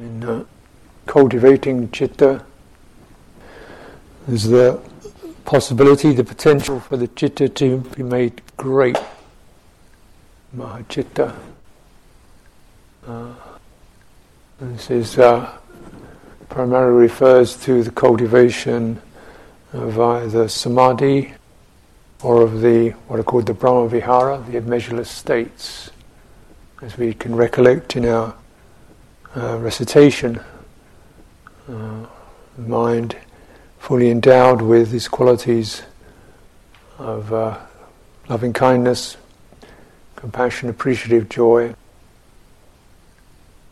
in uh, cultivating chitta, there's the possibility, the potential for the chitta to be made great, mahachitta. Uh, this is uh, primarily refers to the cultivation of either samadhi or of the what are called the Brahma Vihara, the measureless states, as we can recollect in our uh, recitation. Uh, mind fully endowed with these qualities of uh, loving kindness, compassion, appreciative joy,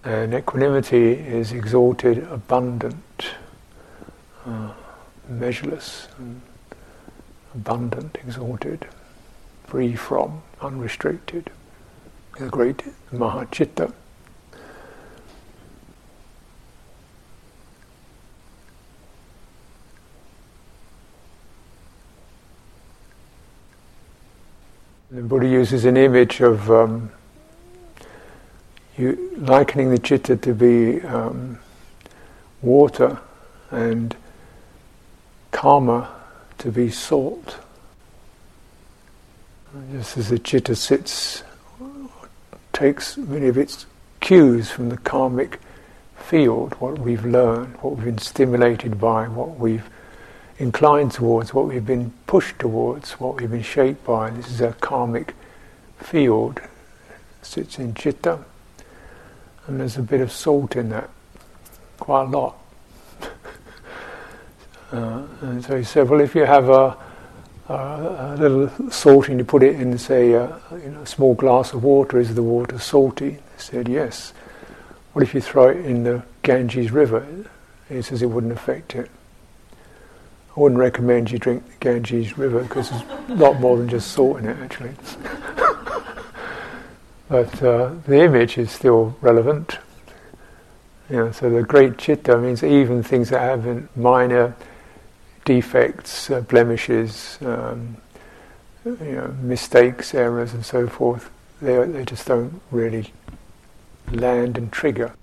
and equanimity is exalted, abundant, uh, measureless, abundant, exalted, free from, unrestricted, the great Mahachitta. The Buddha uses an image of um, you likening the chitta to be um, water and karma to be salt. Just as the chitta sits, takes many of its cues from the karmic field, what we've learned, what we've been stimulated by, what we've inclined towards, what we've been pushed towards, what we've been shaped by. This is a karmic field, sits in chitta and there's a bit of salt in that, quite a lot. uh, and so he said, well, if you have a, a, a, little salt and you put it in, say, a, a small glass of water, is the water salty? He said, yes. What if you throw it in the Ganges River? He says it wouldn't affect it. I wouldn't recommend you drink the Ganges River because there's a lot more than just salt in it, actually. But uh, the image is still relevant. Know, so the great chitta means even things that have minor defects, uh, blemishes, um, you know, mistakes, errors, and so forth, they, they just don't really land and trigger.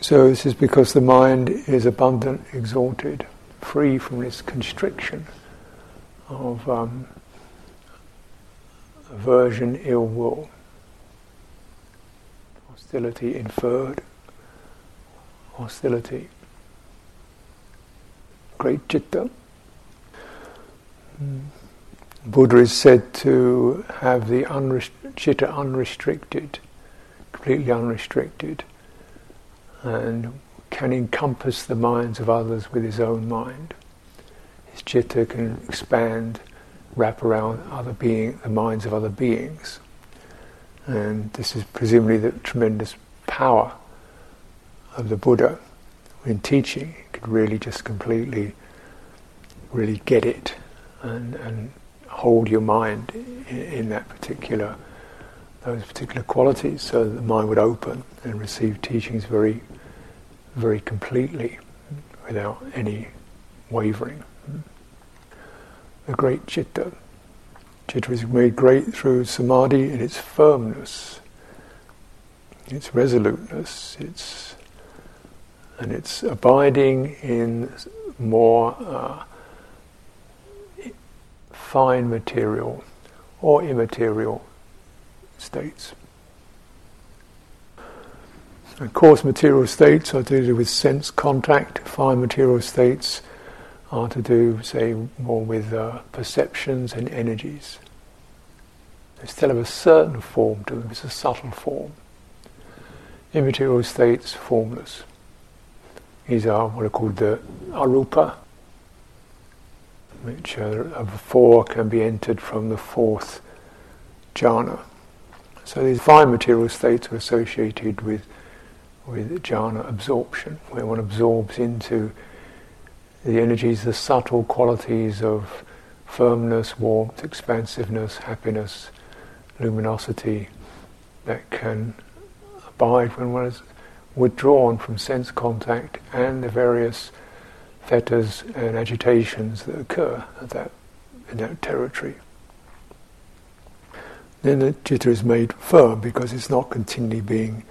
So this is because the mind is abundant, exalted, free from this constriction of um, aversion, ill will, hostility inferred, hostility, great chitta. Mm. Buddha is said to have the unrest- unrestricted, completely unrestricted, and can encompass the minds of others with his own mind his chitta can expand, wrap around other being, the minds of other beings. And this is presumably the tremendous power of the Buddha in teaching. He could really just completely, really get it and, and hold your mind in, in that particular, those particular qualities, so that the mind would open and receive teachings very, very completely, without any wavering the great chitta. Chitta is made great through samadhi in its firmness, its resoluteness, its and its abiding in more uh, fine material or immaterial states. And coarse material states are to do with sense contact, fine material states are to do, say, more with uh, perceptions and energies. They still have a certain form to them, it's a subtle form. Immaterial states, formless. These are what are called the arupa, which of four can be entered from the fourth jhana. So these fine material states are associated with, with jhana absorption, where one absorbs into the energies, the subtle qualities of firmness, warmth, expansiveness, happiness, luminosity that can abide when one is withdrawn from sense contact and the various fetters and agitations that occur at that, in that territory. then the chitta is made firm because it's not continually being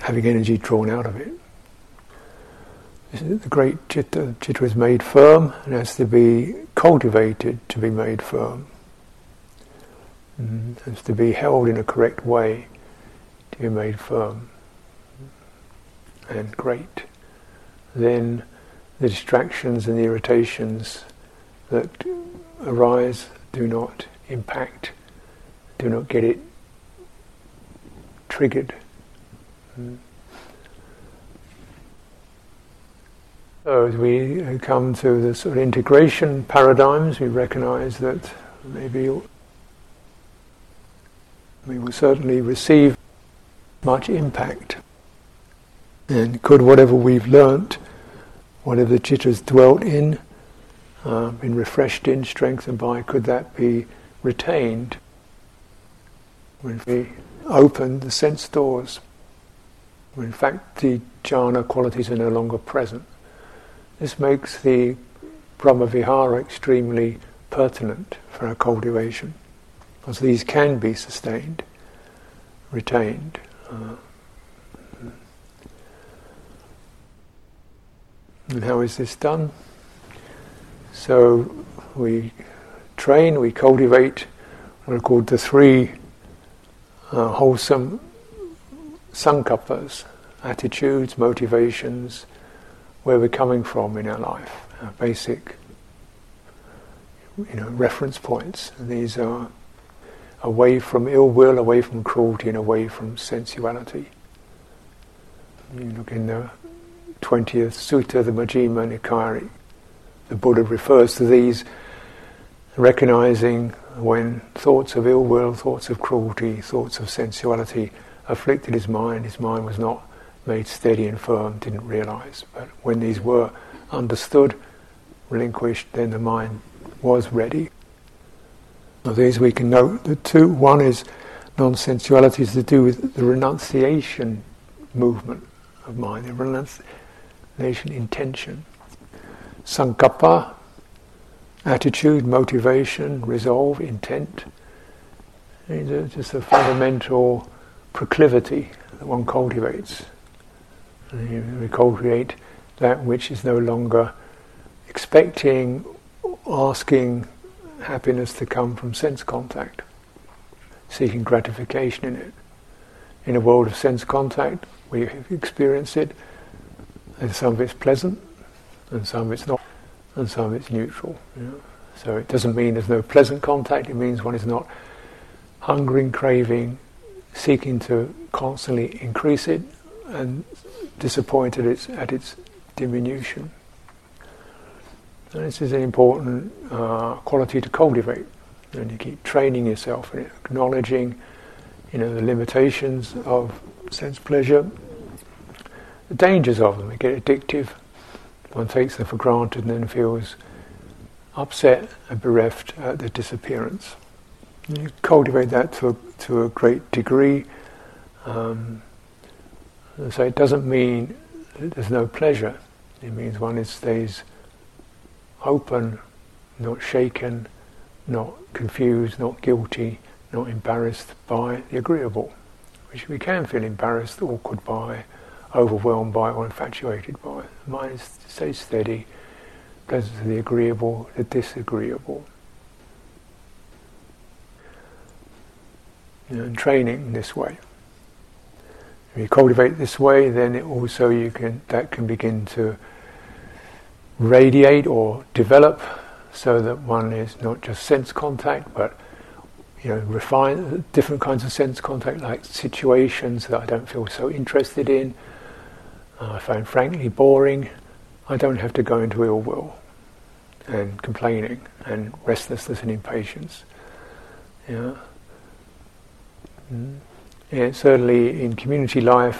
having energy drawn out of it. The great chitta, chitta is made firm and has to be cultivated to be made firm. Mm, has to be held in a correct way to be made firm and great. Then the distractions and the irritations that arise do not impact, do not get it triggered. So as we come to the sort of integration paradigms, we recognize that maybe we will certainly receive much impact. And could whatever we've learnt, whatever the chitta's dwelt in, uh, been refreshed in, strengthened by, could that be retained when we open the sense doors? In fact the jhana qualities are no longer present. This makes the Brahmavihara extremely pertinent for our cultivation, because these can be sustained, retained. Uh, and how is this done? So we train, we cultivate what are called the three uh, wholesome sankappas, attitudes, motivations, where we're coming from in our life, our basic you know, reference points. And these are away from ill will, away from cruelty, and away from sensuality. You look in the 20th Sutta, the Majjhima Nikaya, the Buddha refers to these, recognizing when thoughts of ill will, thoughts of cruelty, thoughts of sensuality afflicted his mind, his mind was not made steady and firm, didn't realize. But when these were understood, relinquished, then the mind was ready. Of these we can note the two. One is non-sensuality is to do with the renunciation movement of mind, the renunciation intention. Sankappa, attitude, motivation, resolve, intent. It's just a fundamental proclivity that one cultivates we cultivate that which is no longer expecting, asking happiness to come from sense contact, seeking gratification in it. In a world of sense contact, we experience it, and some of it's pleasant, and some of it's not, and some of it's neutral. You know? So it doesn't mean there's no pleasant contact, it means one is not hungering, craving, seeking to constantly increase it, and disappointed its, at its diminution. And this is an important uh, quality to cultivate. And you keep training yourself in acknowledging, you know, the limitations of sense pleasure, the dangers of them. They get addictive. One takes them for granted and then feels upset and bereft at their disappearance. You cultivate that to a, to a great degree. Um, so it doesn't mean there's no pleasure. It means one is, stays open, not shaken, not confused, not guilty, not embarrassed by the agreeable, which we can feel embarrassed, awkward by, overwhelmed by, or infatuated by. The mind stays steady, pleasant to the agreeable, the disagreeable. You know, and training this way. If you cultivate this way, then also you can that can begin to radiate or develop, so that one is not just sense contact, but you know, refine different kinds of sense contact, like situations that I don't feel so interested in. Uh, I find frankly boring. I don't have to go into ill will and complaining and restlessness and impatience. Yeah. Mm. Yeah, certainly in community life,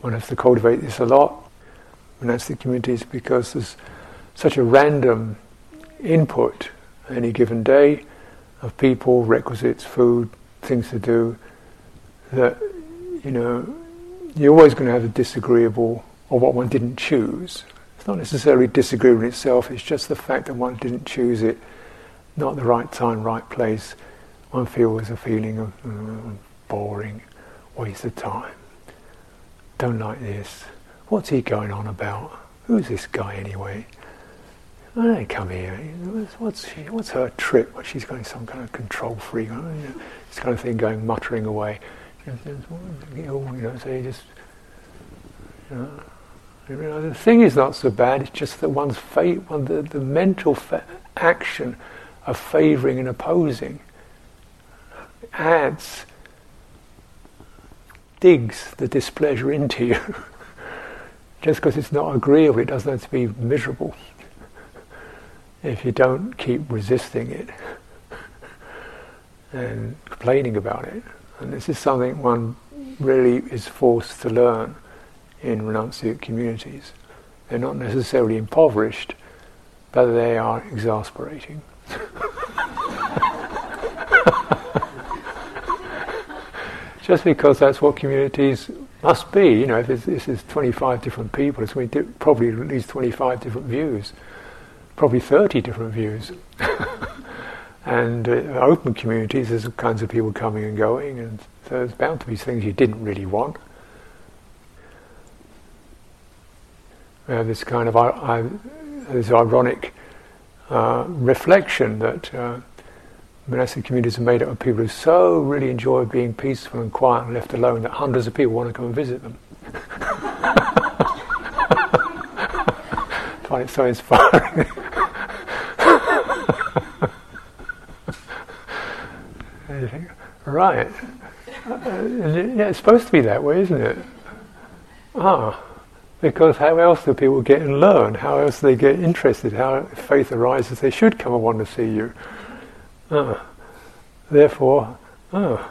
one has to cultivate this a lot. And that's the communities because there's such a random input any given day of people, requisites, food, things to do, that, you know, you're always going to have a disagreeable or what one didn't choose. It's not necessarily disagreeable itself, it's just the fact that one didn't choose it, not the right time, right place, one feels a feeling of uh, boring, waste of time, don't like this, what's he going on about? Who's this guy anyway? I don't come here? What's, she, what's her trip? What she's going some kind of control freak, you know, this kind of thing, going muttering away. You know, so you just, you know, the thing is not so bad. It's just that one's fate, one, the, the mental fa- action of favouring and opposing adds, digs the displeasure into you. just because it's not agreeable, it doesn't have to be miserable. if you don't keep resisting it and complaining about it. And this is something one really is forced to learn in renunciate communities. They're not necessarily impoverished, but they are exasperating. Just because that's what communities must be, you know, if this is 25 different people, it's going to probably at least 25 different views, probably 30 different views. and uh, open communities, there's all kinds of people coming and going, and so there's bound to be things you didn't really want. We have this kind of uh, this ironic uh, reflection that uh, monastic communities are made up of people who so really enjoy being peaceful and quiet and left alone that hundreds of people want to come and visit them. I find it so inspiring. right. Uh, yeah, it's supposed to be that way, isn't it? Ah, because how else do people get and learn? How else do they get interested? How faith arises, they should come and want to see you. Ah, therefore, ah.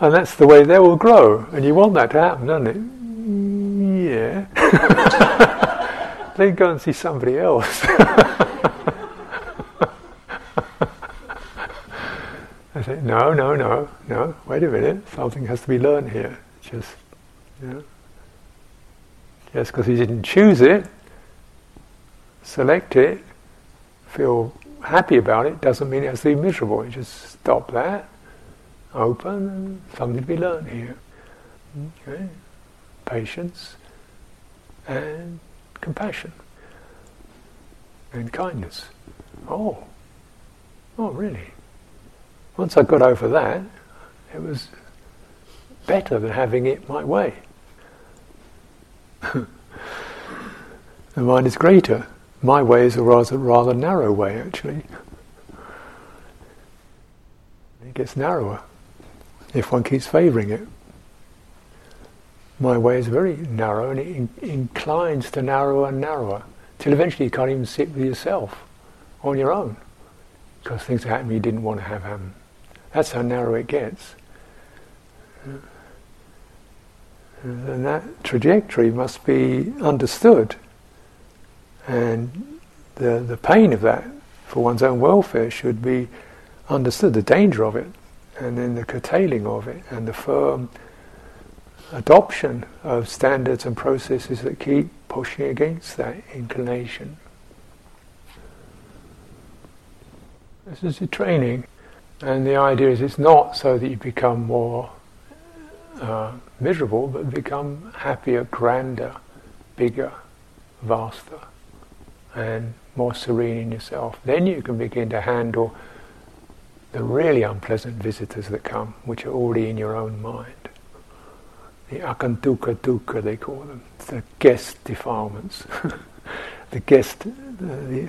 And that's the way they will grow, and you want that to happen, don't it? Yeah. then go and see somebody else. I say, no, no, no, no, wait a minute, something has to be learned here. Just, you know, just because he didn't choose it, select it, feel happy about it, doesn't mean it has to be miserable. You just stop that, open, something to be learned here. Okay? Patience and compassion and kindness. Oh, oh, really? Once I got over that, it was better than having it my way. the mind is greater. My way is a rather, rather narrow way, actually. It gets narrower if one keeps favouring it. My way is very narrow and it in- inclines to narrower and narrower till eventually you can't even sit with yourself on your own because things happen you didn't want to have happen. That's how narrow it gets. And that trajectory must be understood. And the, the pain of that for one's own welfare should be understood, the danger of it, and then the curtailing of it, and the firm adoption of standards and processes that keep pushing against that inclination. This is the training. And the idea is it's not so that you become more uh, miserable, but become happier, grander, bigger, vaster, and more serene in yourself. Then you can begin to handle the really unpleasant visitors that come, which are already in your own mind. The agantuka dukkha, they call them, the guest defilements, the guest, the,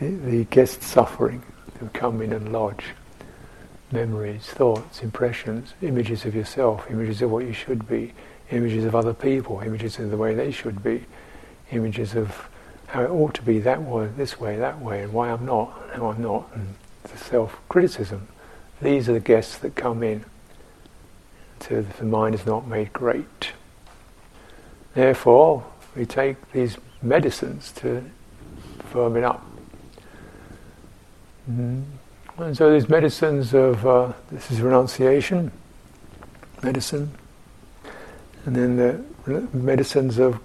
the, the guest suffering who come in and lodge memories, thoughts, impressions, images of yourself, images of what you should be, images of other people, images of the way they should be, images of how it ought to be that way, this way, that way, and why I'm not, and how I'm not, and the self-criticism. These are the guests that come in to the mind is not made great. Therefore, we take these medicines to firm it up. Mm-hmm. And so these medicines of, uh, this is renunciation, medicine, and then the medicines of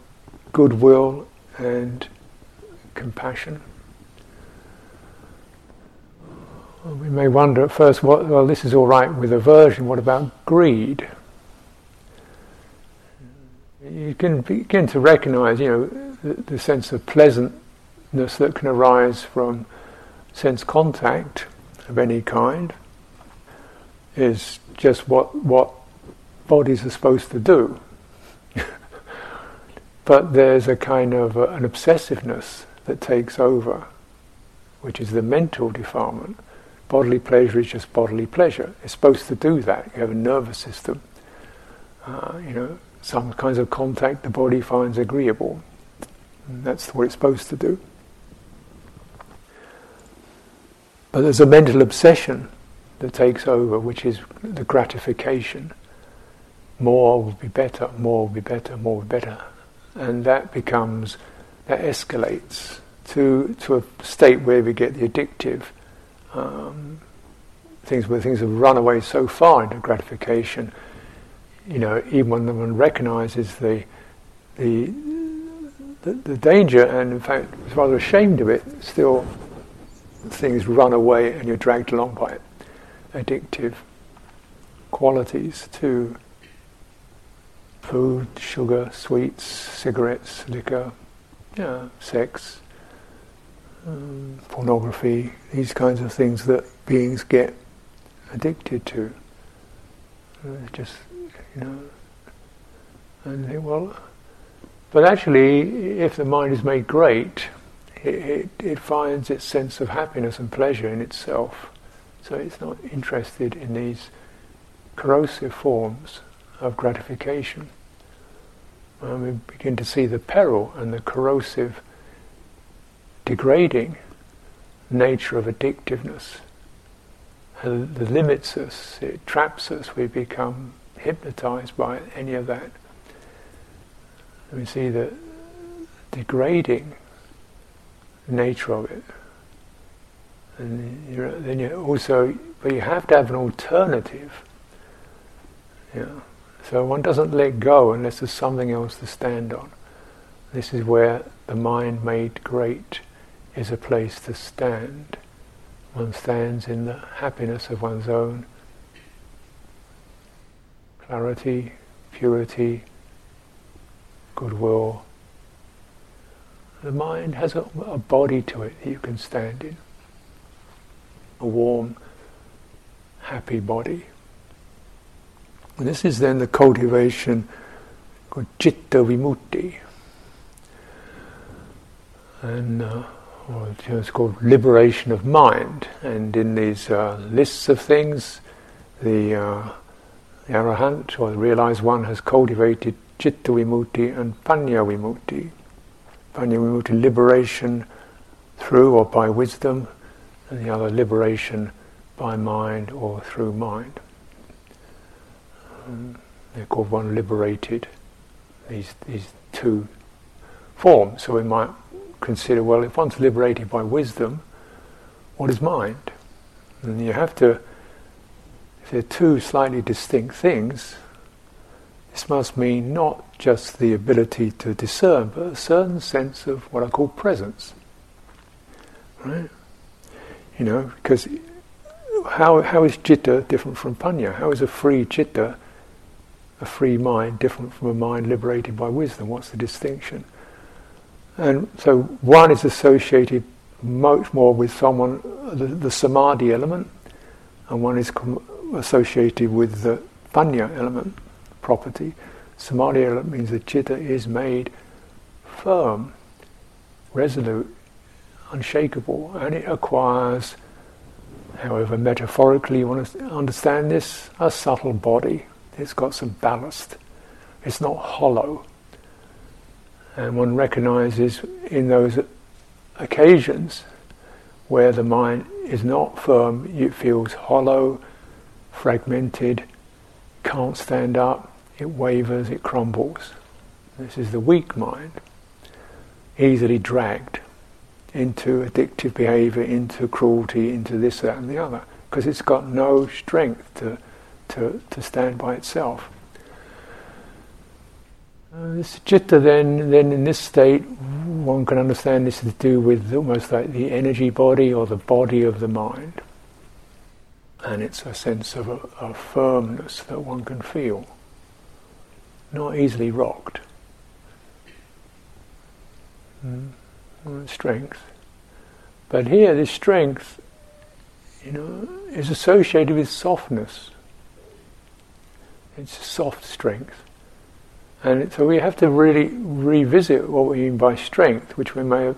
goodwill and compassion. we may wonder at first, what, well, this is all right with aversion, what about greed? You can begin to recognize, you know, the, the sense of pleasantness that can arise from sense contact of any kind is just what what bodies are supposed to do. but there's a kind of uh, an obsessiveness that takes over, which is the mental defilement. Bodily pleasure is just bodily pleasure. It's supposed to do that. You have a nervous system. Uh, you know, some kinds of contact the body finds agreeable. And that's what it's supposed to do. But there's a mental obsession that takes over, which is the gratification. More will be better, more will be better, more will be better. And that becomes, that escalates to, to a state where we get the addictive um, things where things have run away so far into gratification. You know, even when one recognizes the, the, the, the danger and in fact is rather ashamed of it, still things run away and you're dragged along by it. Addictive qualities to food, sugar, sweets, cigarettes, liquor, yeah, sex, um, pornography, these kinds of things that beings get addicted to. Uh, just, you know, and well, but actually, if the mind is made great, it, it, it finds its sense of happiness and pleasure in itself. So it's not interested in these corrosive forms of gratification. And we begin to see the peril and the corrosive degrading nature of addictiveness. It limits us, it traps us, we become hypnotized by any of that. we see the degrading nature of it. And then you also, but you have to have an alternative. Yeah. So one doesn't let go unless there's something else to stand on. This is where the mind made great is a place to stand. One stands in the happiness of one's own clarity, purity, goodwill. The mind has a, a body to it that you can stand in. A warm, happy body. This is then the cultivation called citta vimutti. And uh, it's called liberation of mind. And in these uh, lists of things, the, uh, the arahant or the realized one has cultivated citta vimutti and panya vimutti. Panya vimutti, liberation through or by wisdom, and the other liberation by mind or through mind. They're called one liberated. These these two forms. So we might consider, well, if one's liberated by wisdom, what is mind? And you have to, if they're two slightly distinct things, this must mean not just the ability to discern, but a certain sense of what I call presence. Right? You know, because how, how is citta different from panya? How is a free citta, a free mind, different from a mind liberated by wisdom? What's the distinction? And so one is associated much more with someone, the, the samadhi element, and one is com- associated with the panya element property. Samadhi element means the citta is made firm, resolute, unshakable, and it acquires, however metaphorically you want to understand this, a subtle body. It's got some ballast. It's not hollow. And one recognizes in those occasions where the mind is not firm, it feels hollow, fragmented, can't stand up, it wavers, it crumbles. This is the weak mind, easily dragged into addictive behavior, into cruelty, into this, that, and the other, because it's got no strength to, to, to stand by itself. Uh, this citta then, then in this state, one can understand this is to do with almost like the energy body or the body of the mind. and it's a sense of a, a firmness that one can feel, not easily rocked. Mm. Strength. But here, this strength, you know, is associated with softness. It's soft strength. And so we have to really revisit what we mean by strength, which we may have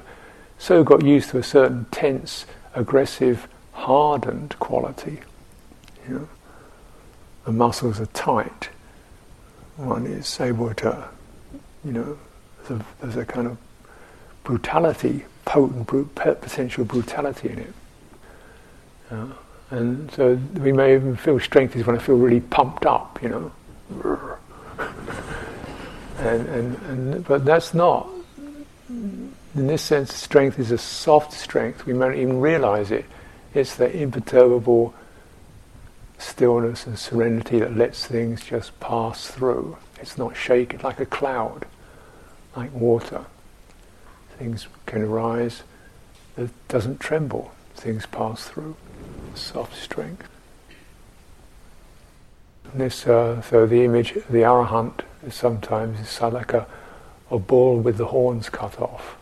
so got used to a certain tense, aggressive, hardened quality. You know, the muscles are tight. One is able to, you know, there's a, kind of brutality, potent potential brutality in it. Uh, and so we may even feel strength is when I feel really pumped up, you know. and, and, and, but that's not, in this sense, strength is a soft strength. We may not even realize it. It's the imperturbable stillness and serenity that lets things just pass through. It's not shaken like a cloud, like water. Things can arise that doesn't tremble. Things pass through. Soft strength. And this, uh, so the image, the arahant, is sometimes like a, a bull with the horns cut off.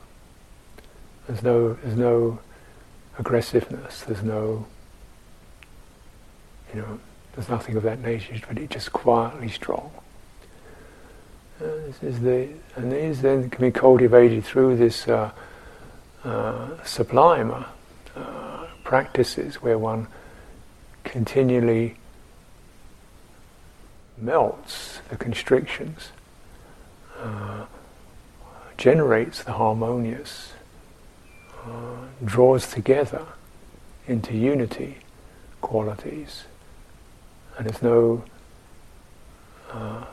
There's no, there's no aggressiveness. There's no you know, there's nothing of that nature, but it's just quietly strong. Uh, this is the, and these then can be cultivated through this uh, uh, uh, practices where one continually melts the constrictions, uh, generates the harmonious, uh, draws together into unity qualities and there's no uh,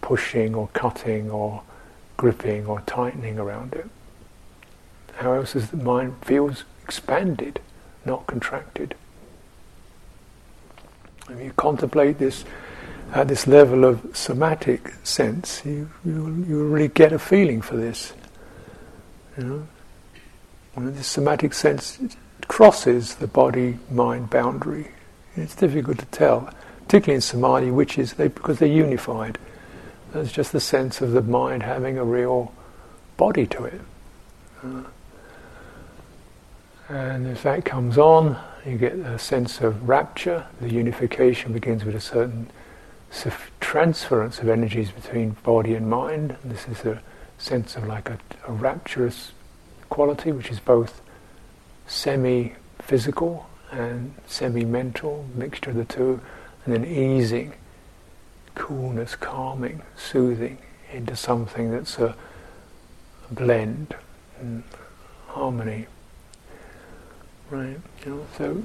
pushing or cutting or gripping or tightening around it. How else is the mind feels expanded, not contracted? If you contemplate this at this level of somatic sense, you, you, you really get a feeling for this. You know, this somatic sense crosses the body-mind boundary it's difficult to tell, particularly in samadhi, which is they, because they're unified. There's just the sense of the mind having a real body to it. Uh, and if that comes on, you get a sense of rapture. The unification begins with a certain transference of energies between body and mind. This is a sense of like a, a rapturous quality, which is both semi physical and semi-mental mixture of the two, and then easing, coolness, calming, soothing into something that's a, blend harmony. Right, you know, so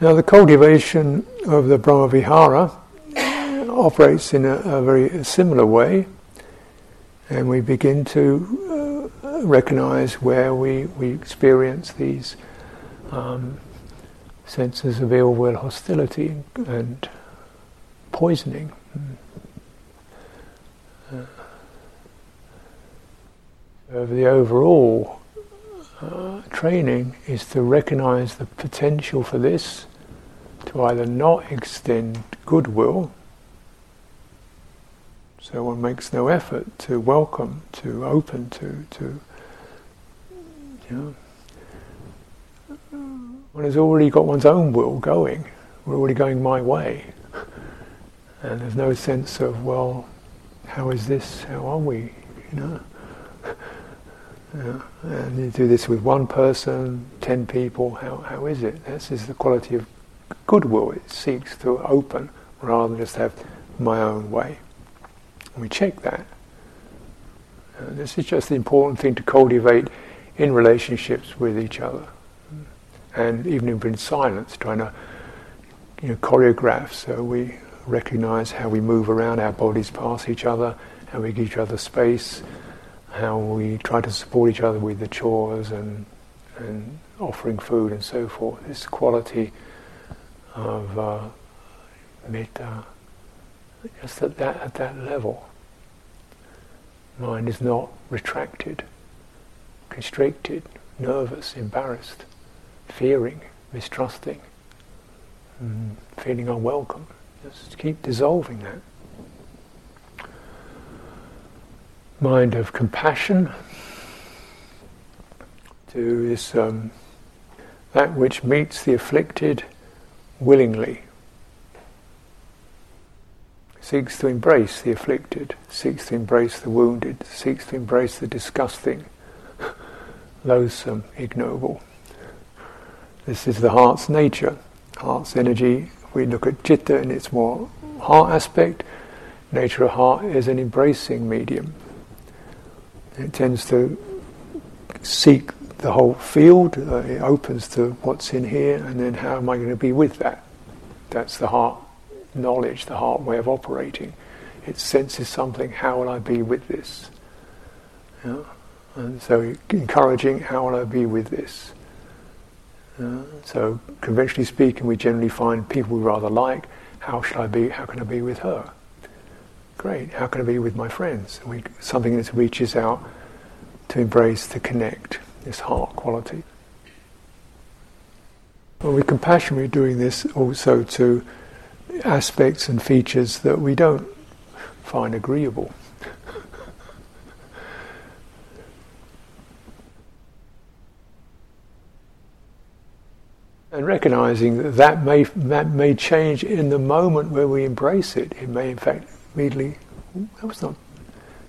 now the cultivation of the Brahmavihara operates in a, a very similar way, and we begin to recognize where we, we experience these um, senses of ill will, hostility, and poisoning. Uh, the overall training is to recognize the potential for this to either not extend goodwill so one makes no effort to welcome, to open to, to you know. One has already got one's own will going. We're already going my way. And there's no sense of, well, how is this? How are we? You know? And you do this with one person, ten people, how, how is it? This is the quality of goodwill. It seeks to open rather than just have my own way. And we check that. Uh, this is just the important thing to cultivate in relationships with each other. And even in silence, trying to you know, choreograph so we recognize how we move around our bodies past each other, how we give each other space, how we try to support each other with the chores and, and offering food and so forth. This quality of uh, metta just at that, at that level. Mind is not retracted, constricted, nervous, embarrassed, fearing, mistrusting, mm, feeling unwelcome. Just keep dissolving that. Mind of compassion to this um, that which meets the afflicted willingly, seeks to embrace the afflicted, seeks to embrace the wounded, seeks to embrace the disgusting, loathsome, ignoble. This is the heart's nature, heart's energy. We look at citta in its more heart aspect, nature of heart is an embracing medium. It tends to seek the whole field. Uh, it opens to what's in here, and then how am I going to be with that? That's the heart knowledge, the heart way of operating. It senses something. How will I be with this? Yeah? And so, encouraging. How will I be with this? Uh, so, conventionally speaking, we generally find people we rather like. How should I be? How can I be with her? Great. How can I be with my friends? We, something that reaches out to embrace, to connect this heart quality. Well, with compassion, we're doing this also to aspects and features that we don't find agreeable. and recognizing that that may, that may change in the moment where we embrace it. It may, in fact, immediately, that was not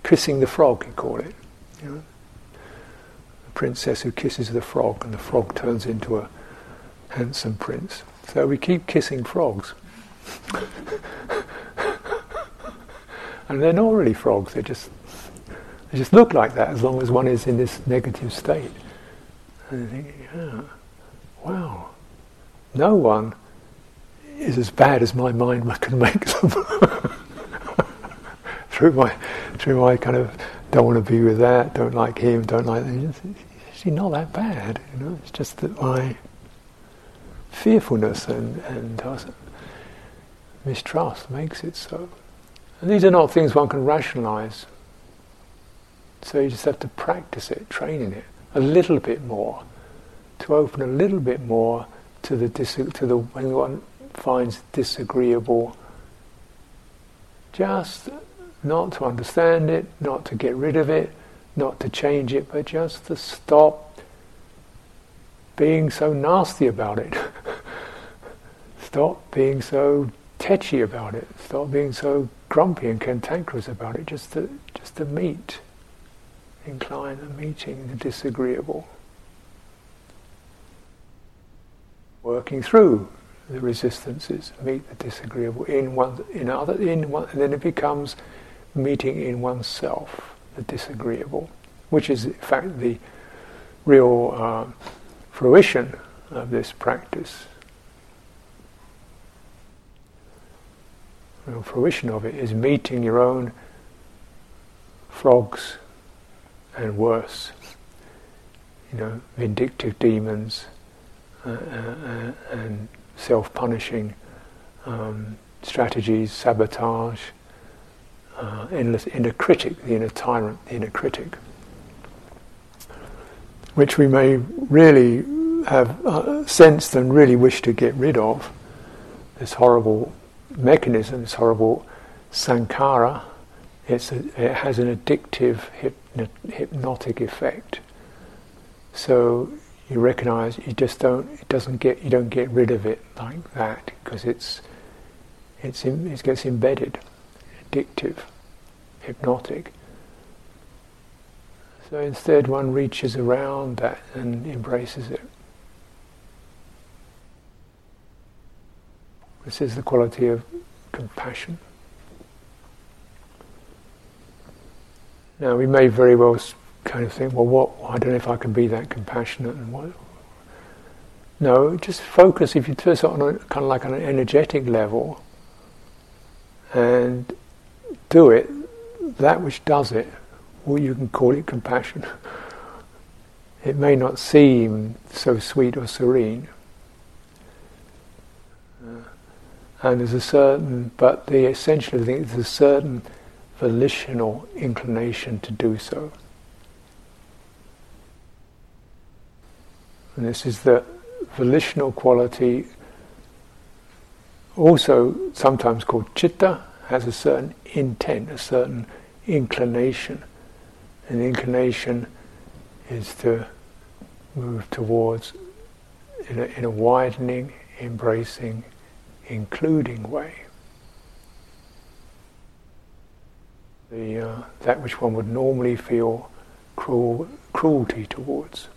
kissing the frog, he called it. You know? princess who kisses the frog, and the frog turns into a handsome prince. So we keep kissing frogs. and they're not really frogs, they just they just look like that as long as one is in this negative state. And I think, yeah, wow, no one is as bad as my mind can make them. through my through my kind of don't want to be with that, don't like him, don't like that. It's actually not that bad, you know. It's just that my fearfulness and and uh, mistrust makes it so. And these are not things one can rationalize. So you just have to practice it, train in it a little bit more, to open a little bit more to the dis- to the when one finds disagreeable. Just not to understand it, not to get rid of it, not to change it, but just to stop being so nasty about it. stop being so tetchy about it. Stop being so grumpy and cantankerous about it. Just to just to meet, incline the meeting the disagreeable, working through the resistances, meet the disagreeable in one in other in one, and then it becomes meeting in oneself the disagreeable, which is in fact the real uh, fruition of this practice. The real fruition of it is meeting your own frogs and worse, you know, vindictive demons uh, uh, uh and self-punishing um, strategies, sabotage, uh, endless inner critic, the inner tyrant, the inner critic, which we may really have uh, sensed and really wish to get rid of. This horrible mechanism, this horrible sankhara, a, it has an addictive hypno- hypnotic effect. So you recognize you just don't it doesn't get you don't get rid of it like that because it's it's in, it gets embedded addictive, hypnotic. So instead, one reaches around that and embraces it. This is the quality of compassion. Now, we may very well kind of think, well, what? I don't know if I can be that compassionate, and what? No, just focus. If you do it on a kind of like on an energetic level, and do it, that which does it, or you can call it compassion. It may not seem so sweet or serene. Uh, and there's a certain, but the essential thing is a certain volitional inclination to do so. And this is the volitional quality, also sometimes called chitta, has a certain intent, a certain inclination. And inclination is to move towards, in a, in a widening, embracing, including way. The, uh, that which one would normally feel cruel, cruelty towards,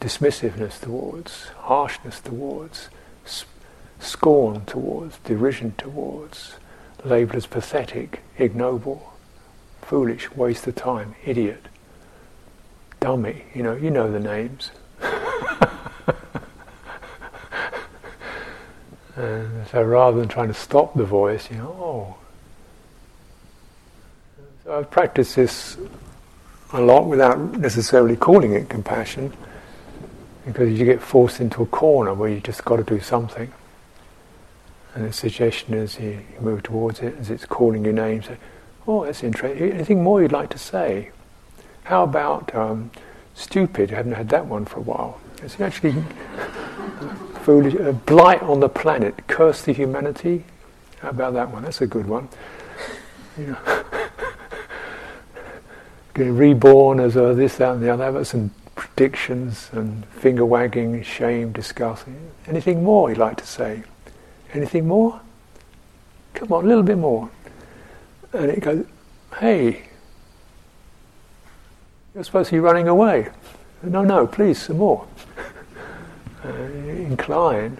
dismissiveness towards, harshness towards, scorn towards, derision towards, labeled as pathetic, ignoble, foolish, waste of time, idiot, dummy, you know, you know the names. and so rather than trying to stop the voice, you know, oh. So I've practiced this a lot without necessarily calling it compassion, because you get forced into a corner where you just got to do something. And the suggestion as you move towards it as it's calling your name. Say, "Oh, that's interesting. Anything more you'd like to say?" How about um, stupid? I haven't had that one for a while. It's actually foolish. A blight on the planet, curse the humanity. How about that one? That's a good one. You know, getting reborn as a this, that, and the other. But some predictions and finger wagging, shame, disgust. Anything more you'd like to say? Anything more? Come on, a little bit more. And it goes, hey, you're supposed to be running away. No, no, please, some more. uh, incline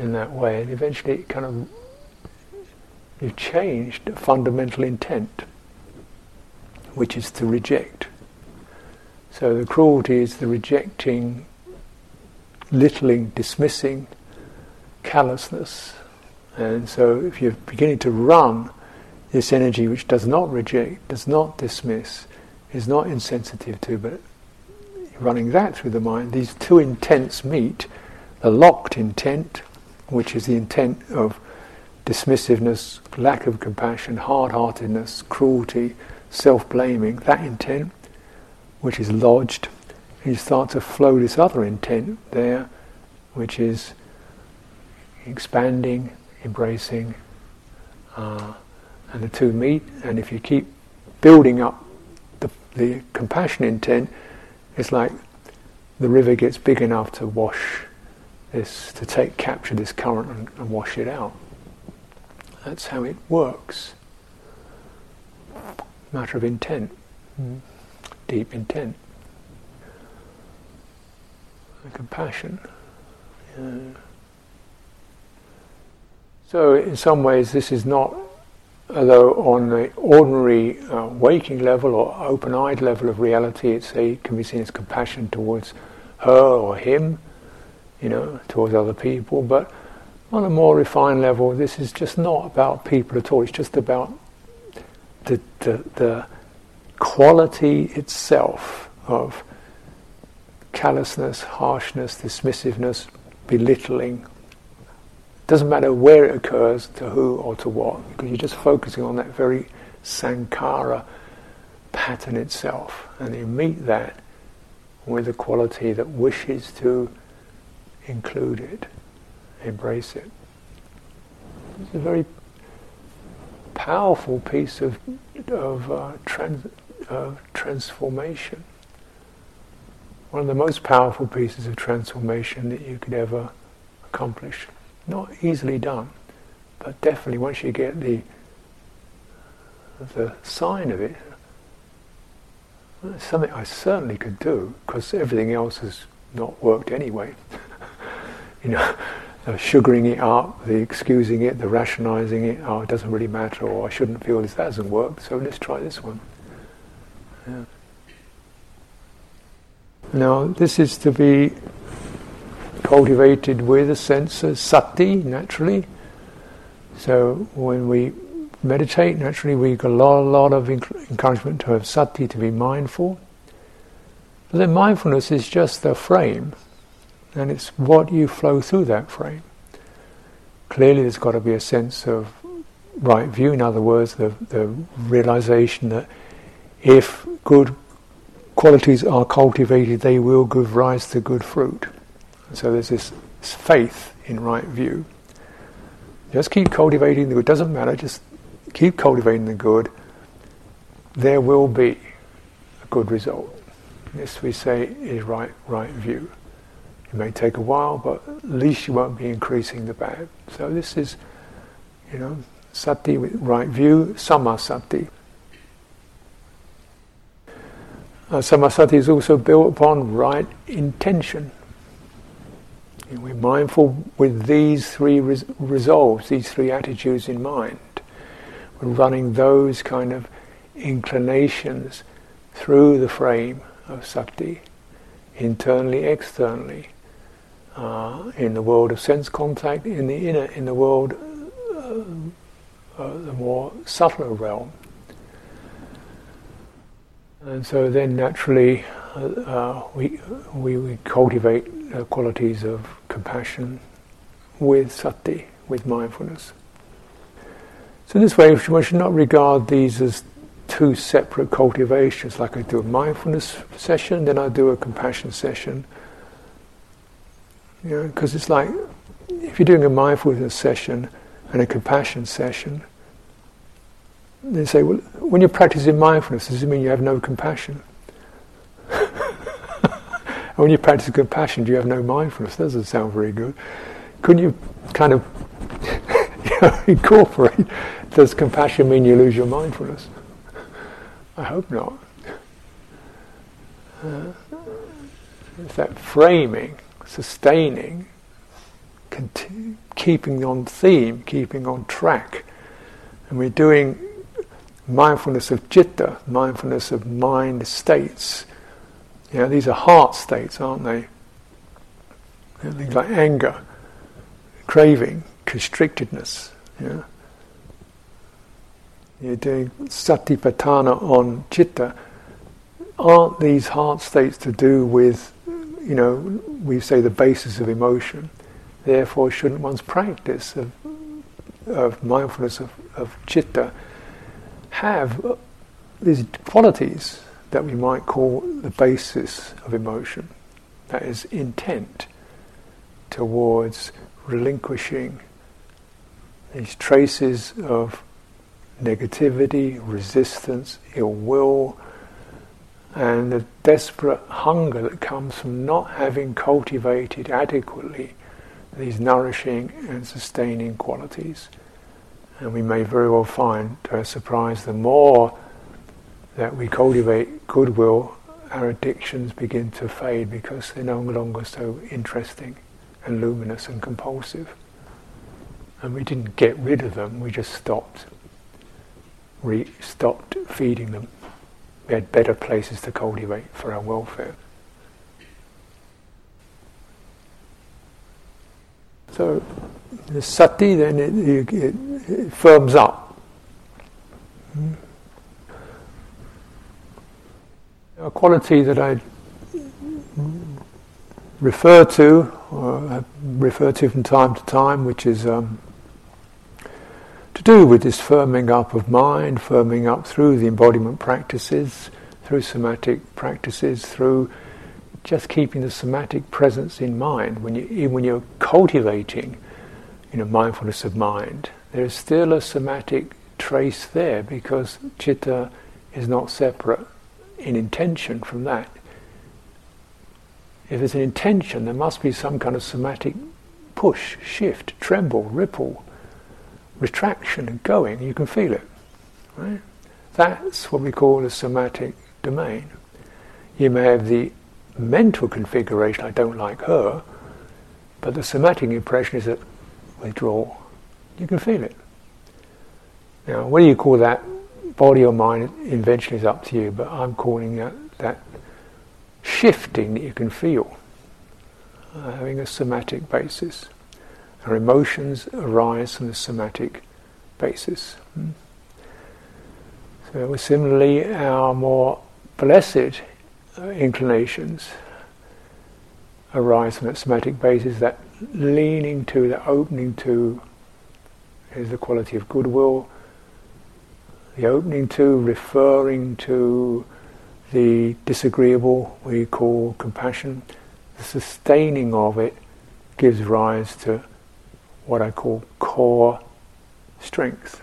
in that way, and eventually it kind of you've changed the fundamental intent, which is to reject. So the cruelty is the rejecting, littling, dismissing, callousness. And so if you're beginning to run this energy which does not reject, does not dismiss, is not insensitive to, but running that through the mind, these two intents meet the locked intent, which is the intent of dismissiveness, lack of compassion, hard heartedness, cruelty, self blaming, that intent, which is lodged, and you start to flow this other intent there, which is expanding, embracing, uh, and the two meet. And if you keep building up the, the compassion intent, it's like the river gets big enough to wash this, to take capture this current and, and wash it out. That's how it works. Matter of intent, mm. deep intent, and compassion. Yeah. So, in some ways, this is not, although on the ordinary uh, waking level or open eyed level of reality, it can be seen as compassion towards her or him, you know, towards other people. But on a more refined level, this is just not about people at all, it's just about the, the, the quality itself of callousness, harshness, dismissiveness, belittling, doesn't matter where it occurs, to who or to what, because you're just focusing on that very sankhara pattern itself. And you meet that with a quality that wishes to include it, embrace it. It's a very powerful piece of, of, uh, trans, uh, transformation. One of the most powerful pieces of transformation that you could ever accomplish. Not easily done, but definitely once you get the the sign of it, it's something I certainly could do because everything else has not worked anyway. you know, the sugaring it up, the excusing it, the rationalizing it. Oh, it doesn't really matter, or I shouldn't feel this. That hasn't worked, so let's try this one. Yeah. Now, this is to be cultivated with a sense of sati naturally. So when we meditate, naturally we get a lot, lot of encouragement to have sati, to be mindful. But then mindfulness is just the frame, and it's what you flow through that frame. Clearly, there's got to be a sense of right view. In other words, the, the realization that if good qualities are cultivated, they will give rise to good fruit. So there's this faith in right view. Just keep cultivating the good. Doesn't matter. Just keep cultivating the good. There will be a good result. This we say is right right view. It may take a while, but at least you won't be increasing the bad. So this is, you know, sati with right view, sammasati. Uh, sammasati is also built upon right intention. We're mindful with these three res- resolves, these three attitudes in mind. We're running those kind of inclinations through the frame of sati, internally, externally, uh, in the world of sense contact, in the inner, in the world, uh, uh, the more subtler realm. And so then naturally uh, uh, we, we, we, cultivate Uh, qualities of compassion with sati, with mindfulness. So in this way one should not regard these as two separate cultivations, like I do a mindfulness session, then I do a compassion session. You know, because it's like if you're doing a mindfulness session and a compassion session, they say, well, when you're practicing mindfulness, does it mean you have no compassion? when you practice compassion, do you have no mindfulness? That doesn't sound very good. Couldn't you kind of incorporate, does compassion mean you lose your mindfulness? I hope not. Uh, it's that framing, sustaining, keeping on theme, keeping on track. And we're doing mindfulness of citta, mindfulness of mind states. Know, these are heart states, aren't they? things like anger, craving, constrictedness. Yeah. You're doing satipatthana on citta. Aren't these heart states to do with, you know, we say the basis of emotion? Therefore, shouldn't one's practice of, of mindfulness of, of citta have uh, these qualities that we might call the basis of emotion. That is intent towards relinquishing these traces of negativity, resistance, ill will, and the desperate hunger that comes from not having cultivated adequately these nourishing and sustaining qualities. And we may very well find, to our surprise, the more that we cultivate goodwill, our addictions begin to fade because they're no longer so interesting and luminous and compulsive. And we didn't get rid of them, we just stopped. We stopped feeding them. We had better places to cultivate for our welfare. So the sati then it, it, it firms up. A quality that I refer to, or refer to from time to time, which is um, to do with this firming up of mind, firming up through the embodiment practices, through somatic practices, through just keeping the somatic presence in mind. When you, when you're cultivating, you know, mindfulness of mind, there is still a somatic trace there because citta is not separate in intention from that. If there's an intention, there must be some kind of somatic push, shift, tremble, ripple, retraction, and going. You can feel it. Right? That's what we call the somatic domain. You may have the mental configuration, I don't like her, but the somatic impression is that withdrawal. You can feel it. Now, whether you call that body or mind eventually is up to you, but I'm calling that, that shifting that you can feel, uh, having a somatic basis. Our emotions arise from the somatic basis. Hmm? So, similarly, our more blessed uh, inclinations arise from that somatic basis, that leaning to, that opening to is the quality of goodwill, the opening to, referring to the disagreeable we call compassion, the sustaining of it gives rise to what I call core strength.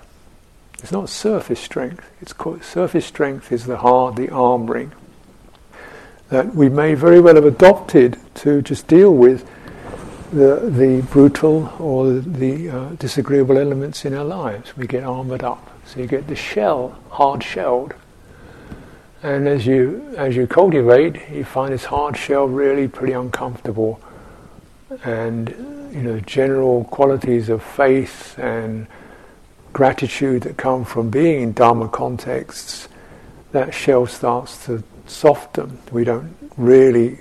It's not surface strength. It's called, surface strength is the hard, the arm ring that we may very well have adopted to just deal with the the brutal or the uh, disagreeable elements in our lives. We get armored up, so you get the shell hard shelled, and as you as you cultivate, you find this hard shell really pretty uncomfortable, and you know general qualities of faith and gratitude that come from being in Dharma contexts, that shell starts to soften. We don't really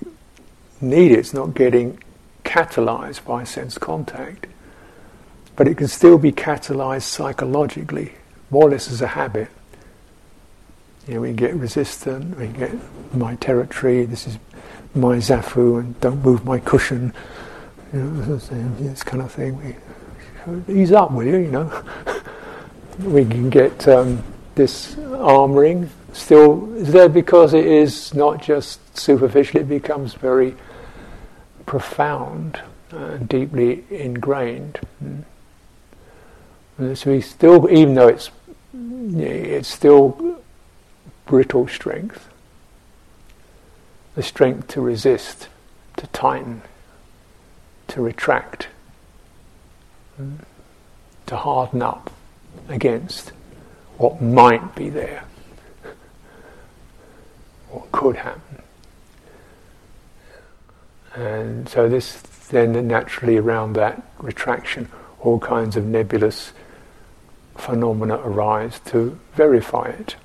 need it. It's not getting catalyzed by sense contact. But it can still be catalyzed psychologically, more or less as a habit. You know, we get resistant, we get my territory, this is my zafu, and don't move my cushion. You know, this kind of thing. We, ease up, will you? You know, we can get um, this arm ring still there because it is not just superficial, it becomes very profound and deeply ingrained. And so we still, even though it's it's still brittle strength, the strength to resist, to tighten, to retract, to harden up against what might be there what could happen. And so this then naturally around that retraction, all kinds of nebulous phenomena arise to verify it.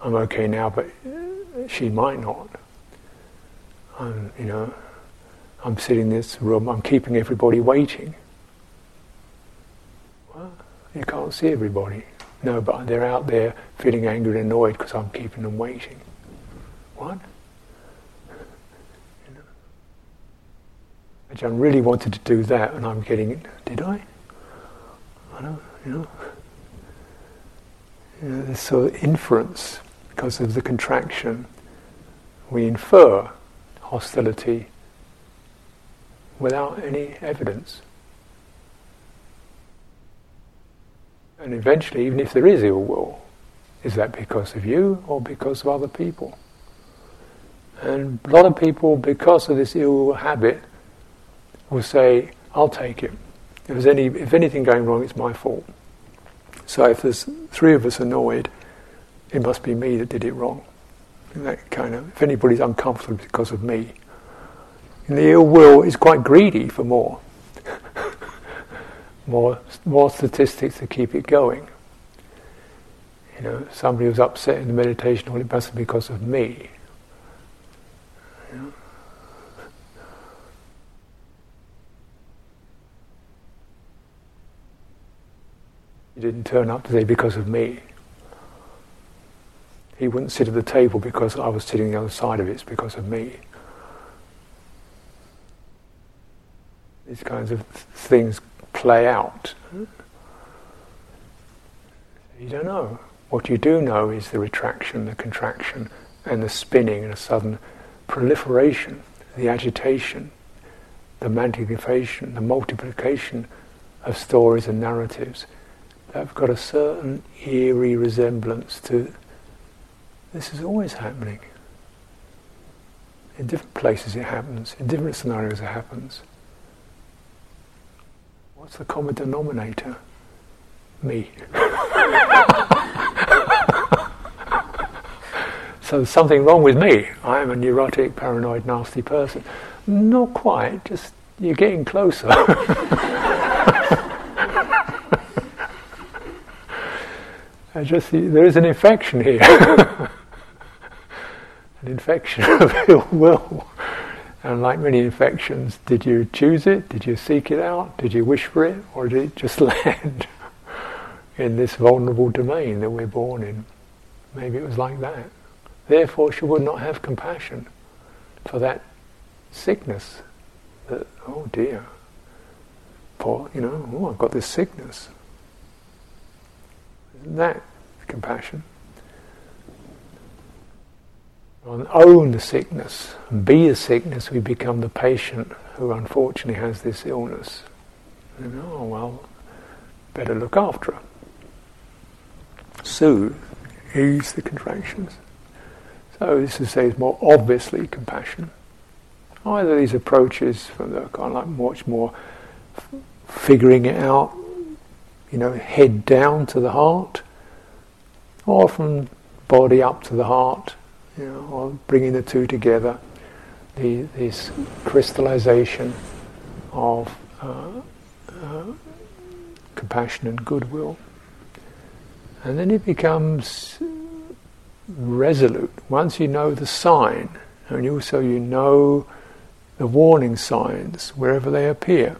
I'm okay now, but she might not. I'm, you know, I'm sitting in this room, I'm keeping everybody waiting. Well, you can't see everybody. No, but they're out there feeling angry and annoyed because I'm keeping them waiting. What? You know? Ajahn really wanted to do that, and I'm getting. Did I? You know. Sort of inference because of the contraction. We infer hostility without any evidence. And eventually, even if there is ill will, is that because of you or because of other people? And a lot of people, because of this ill will habit, will say, I'll take it. If there's any, if anything going wrong, it's my fault. So if there's three of us annoyed, it must be me that did it wrong. And that kind of, if anybody's uncomfortable because of me. And the ill will is quite greedy for more more more statistics to keep it going. You know, somebody was upset in the meditation, well, it must be because of me. You, know? Didn't turn up today because of me. He wouldn't sit at the table because I was sitting the other side of it. It's because of me. These kinds of things play out. You don't know. What you do know is the retraction, the contraction, and the spinning and a sudden proliferation, the agitation, the magnification, the multiplication of stories and narratives that have got a certain eerie resemblance to this is always happening. In different places it happens, in different scenarios it happens. What's the common denominator? Me. so something wrong with me. I am a neurotic, paranoid, nasty person. Not quite, just you're getting closer. I just see there is an infection here. an infection of ill will. And like many infections, did you choose it? Did you seek it out? Did you wish for it? Or did it just land in this vulnerable domain that we're born in? Maybe it was like that. Therefore, she would not have compassion for that sickness. That, oh dear, poor, you know, oh, I've got this sickness. That compassion? On own the sickness and be the sickness, we become the patient who unfortunately has this illness. And, oh well, better look after her. Soothe, ease the contractions. So this is say is more obviously compassion. Either these approaches from the kind of like much more figuring it out, you know, head down to the heart, or from body up to the heart, you know, or bringing the two together, the, this crystallization of uh, uh, compassion and goodwill. And then it becomes resolute. Once you know the sign, and also you know the warning signs wherever they appear,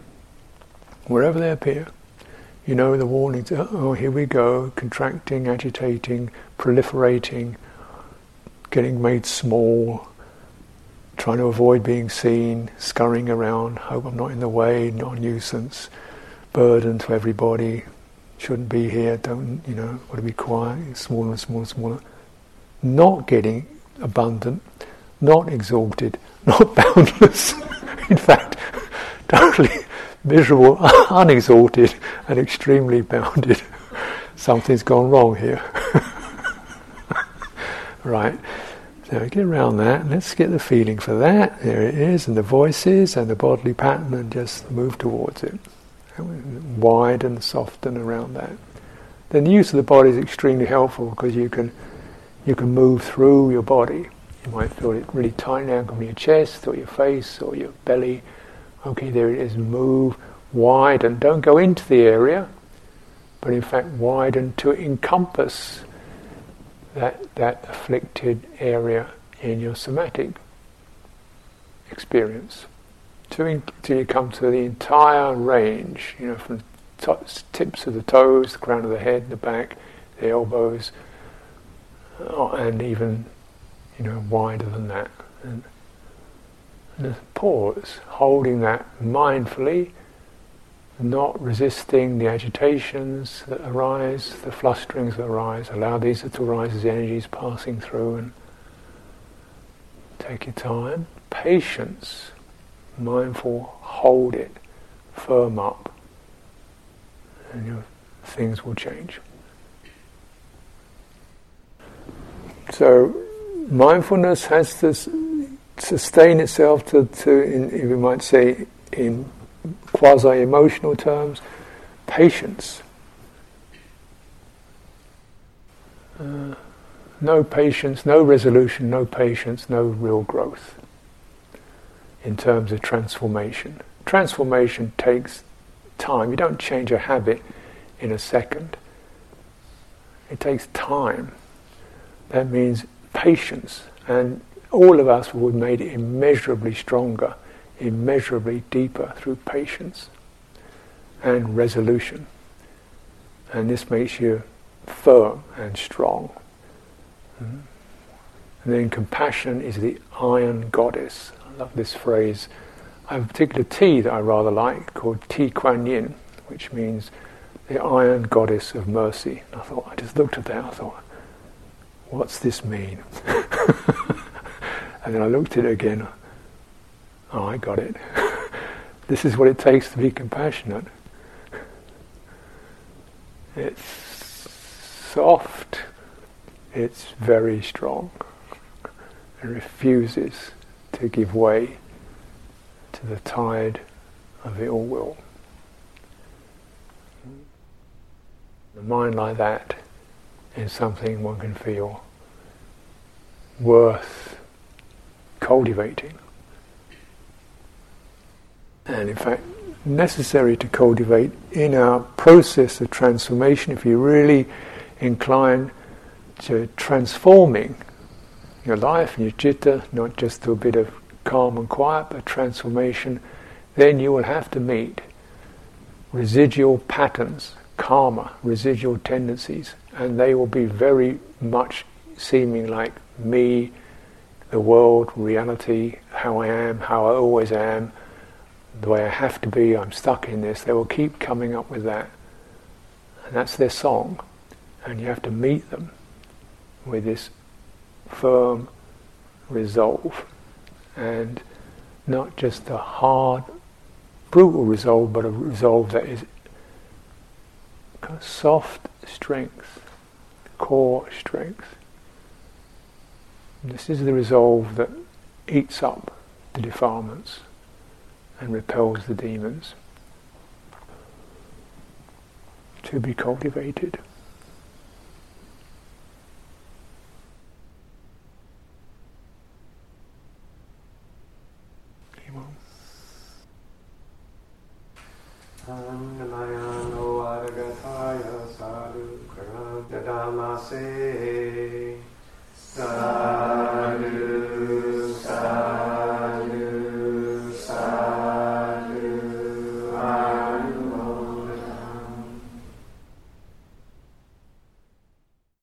wherever they appear, you know the warnings. Oh, here we go, contracting, agitating, proliferating, getting made small, trying to avoid being seen, scurrying around, hope I'm not in the way, not a nuisance, burden to everybody, shouldn't be here, don't, you know, got to be quiet, smaller and smaller and smaller. Not getting abundant, not exalted, not boundless. in fact, totally miserable, unexalted, and extremely bounded. Something's gone wrong here. right. So get around that. Let's get the feeling for that. There it is, and the voices and the bodily pattern, and just move towards it. Wide and soften around that. Then the use of the body is extremely helpful because you can you can move through your body. You might feel it really tight now from your chest or your face or your belly. Okay, there it is. Move wide and don't go into the area, but in fact widen to encompass that that afflicted area in your somatic experience. To until you come to the entire range, you know, from tips of the toes, the crown of the head, the back, the elbows, uh, and even, you know, wider than that. And, pause, holding that mindfully not resisting the agitations that arise, the flusterings that arise. Allow these to arise as energies passing through and take your time. Patience, mindful, hold it, firm up, and your things will change. So, mindfulness has to sustain itself to, to in, we might say, in quasi emotional terms, patience. Uh, no patience, no resolution, no patience, no real growth in terms of transformation. Transformation takes time. You don't change a habit in a second. It takes time. That means patience. And all of us would have made immeasurably stronger immeasurably deeper through patience and resolution. And this makes you firm and strong. Mm-hmm. And then compassion is the iron goddess. I love this phrase. I have a particular tea that I rather like called Ti Kuan Yin, which means the iron goddess of mercy. And I thought, I just looked at that, I thought, what's this mean? and then I looked at it again, Oh, I got it. this is what it takes to be compassionate. It's soft, it's very strong, and refuses to give way to the tide of ill will. A mind like that is something one can feel worth cultivating. And in fact necessary to cultivate in our process of transformation if you're really inclined to transforming your life and your citta, not just to a bit of calm and quiet, but transformation, then you will have to meet residual patterns, karma, residual tendencies, and they will be very much seeming like me, the world, reality, how I am, how I always am, the way I have to be, I'm stuck in this, they will keep coming up with that. And that's their song. And you have to meet them with this firm, resolve, and not just a hard, brutal resolve, but a resolve that is soft strength, core strength. This is the resolve that eats up the defilements and repels the demons to be cultivated. Annamaya Sadhu.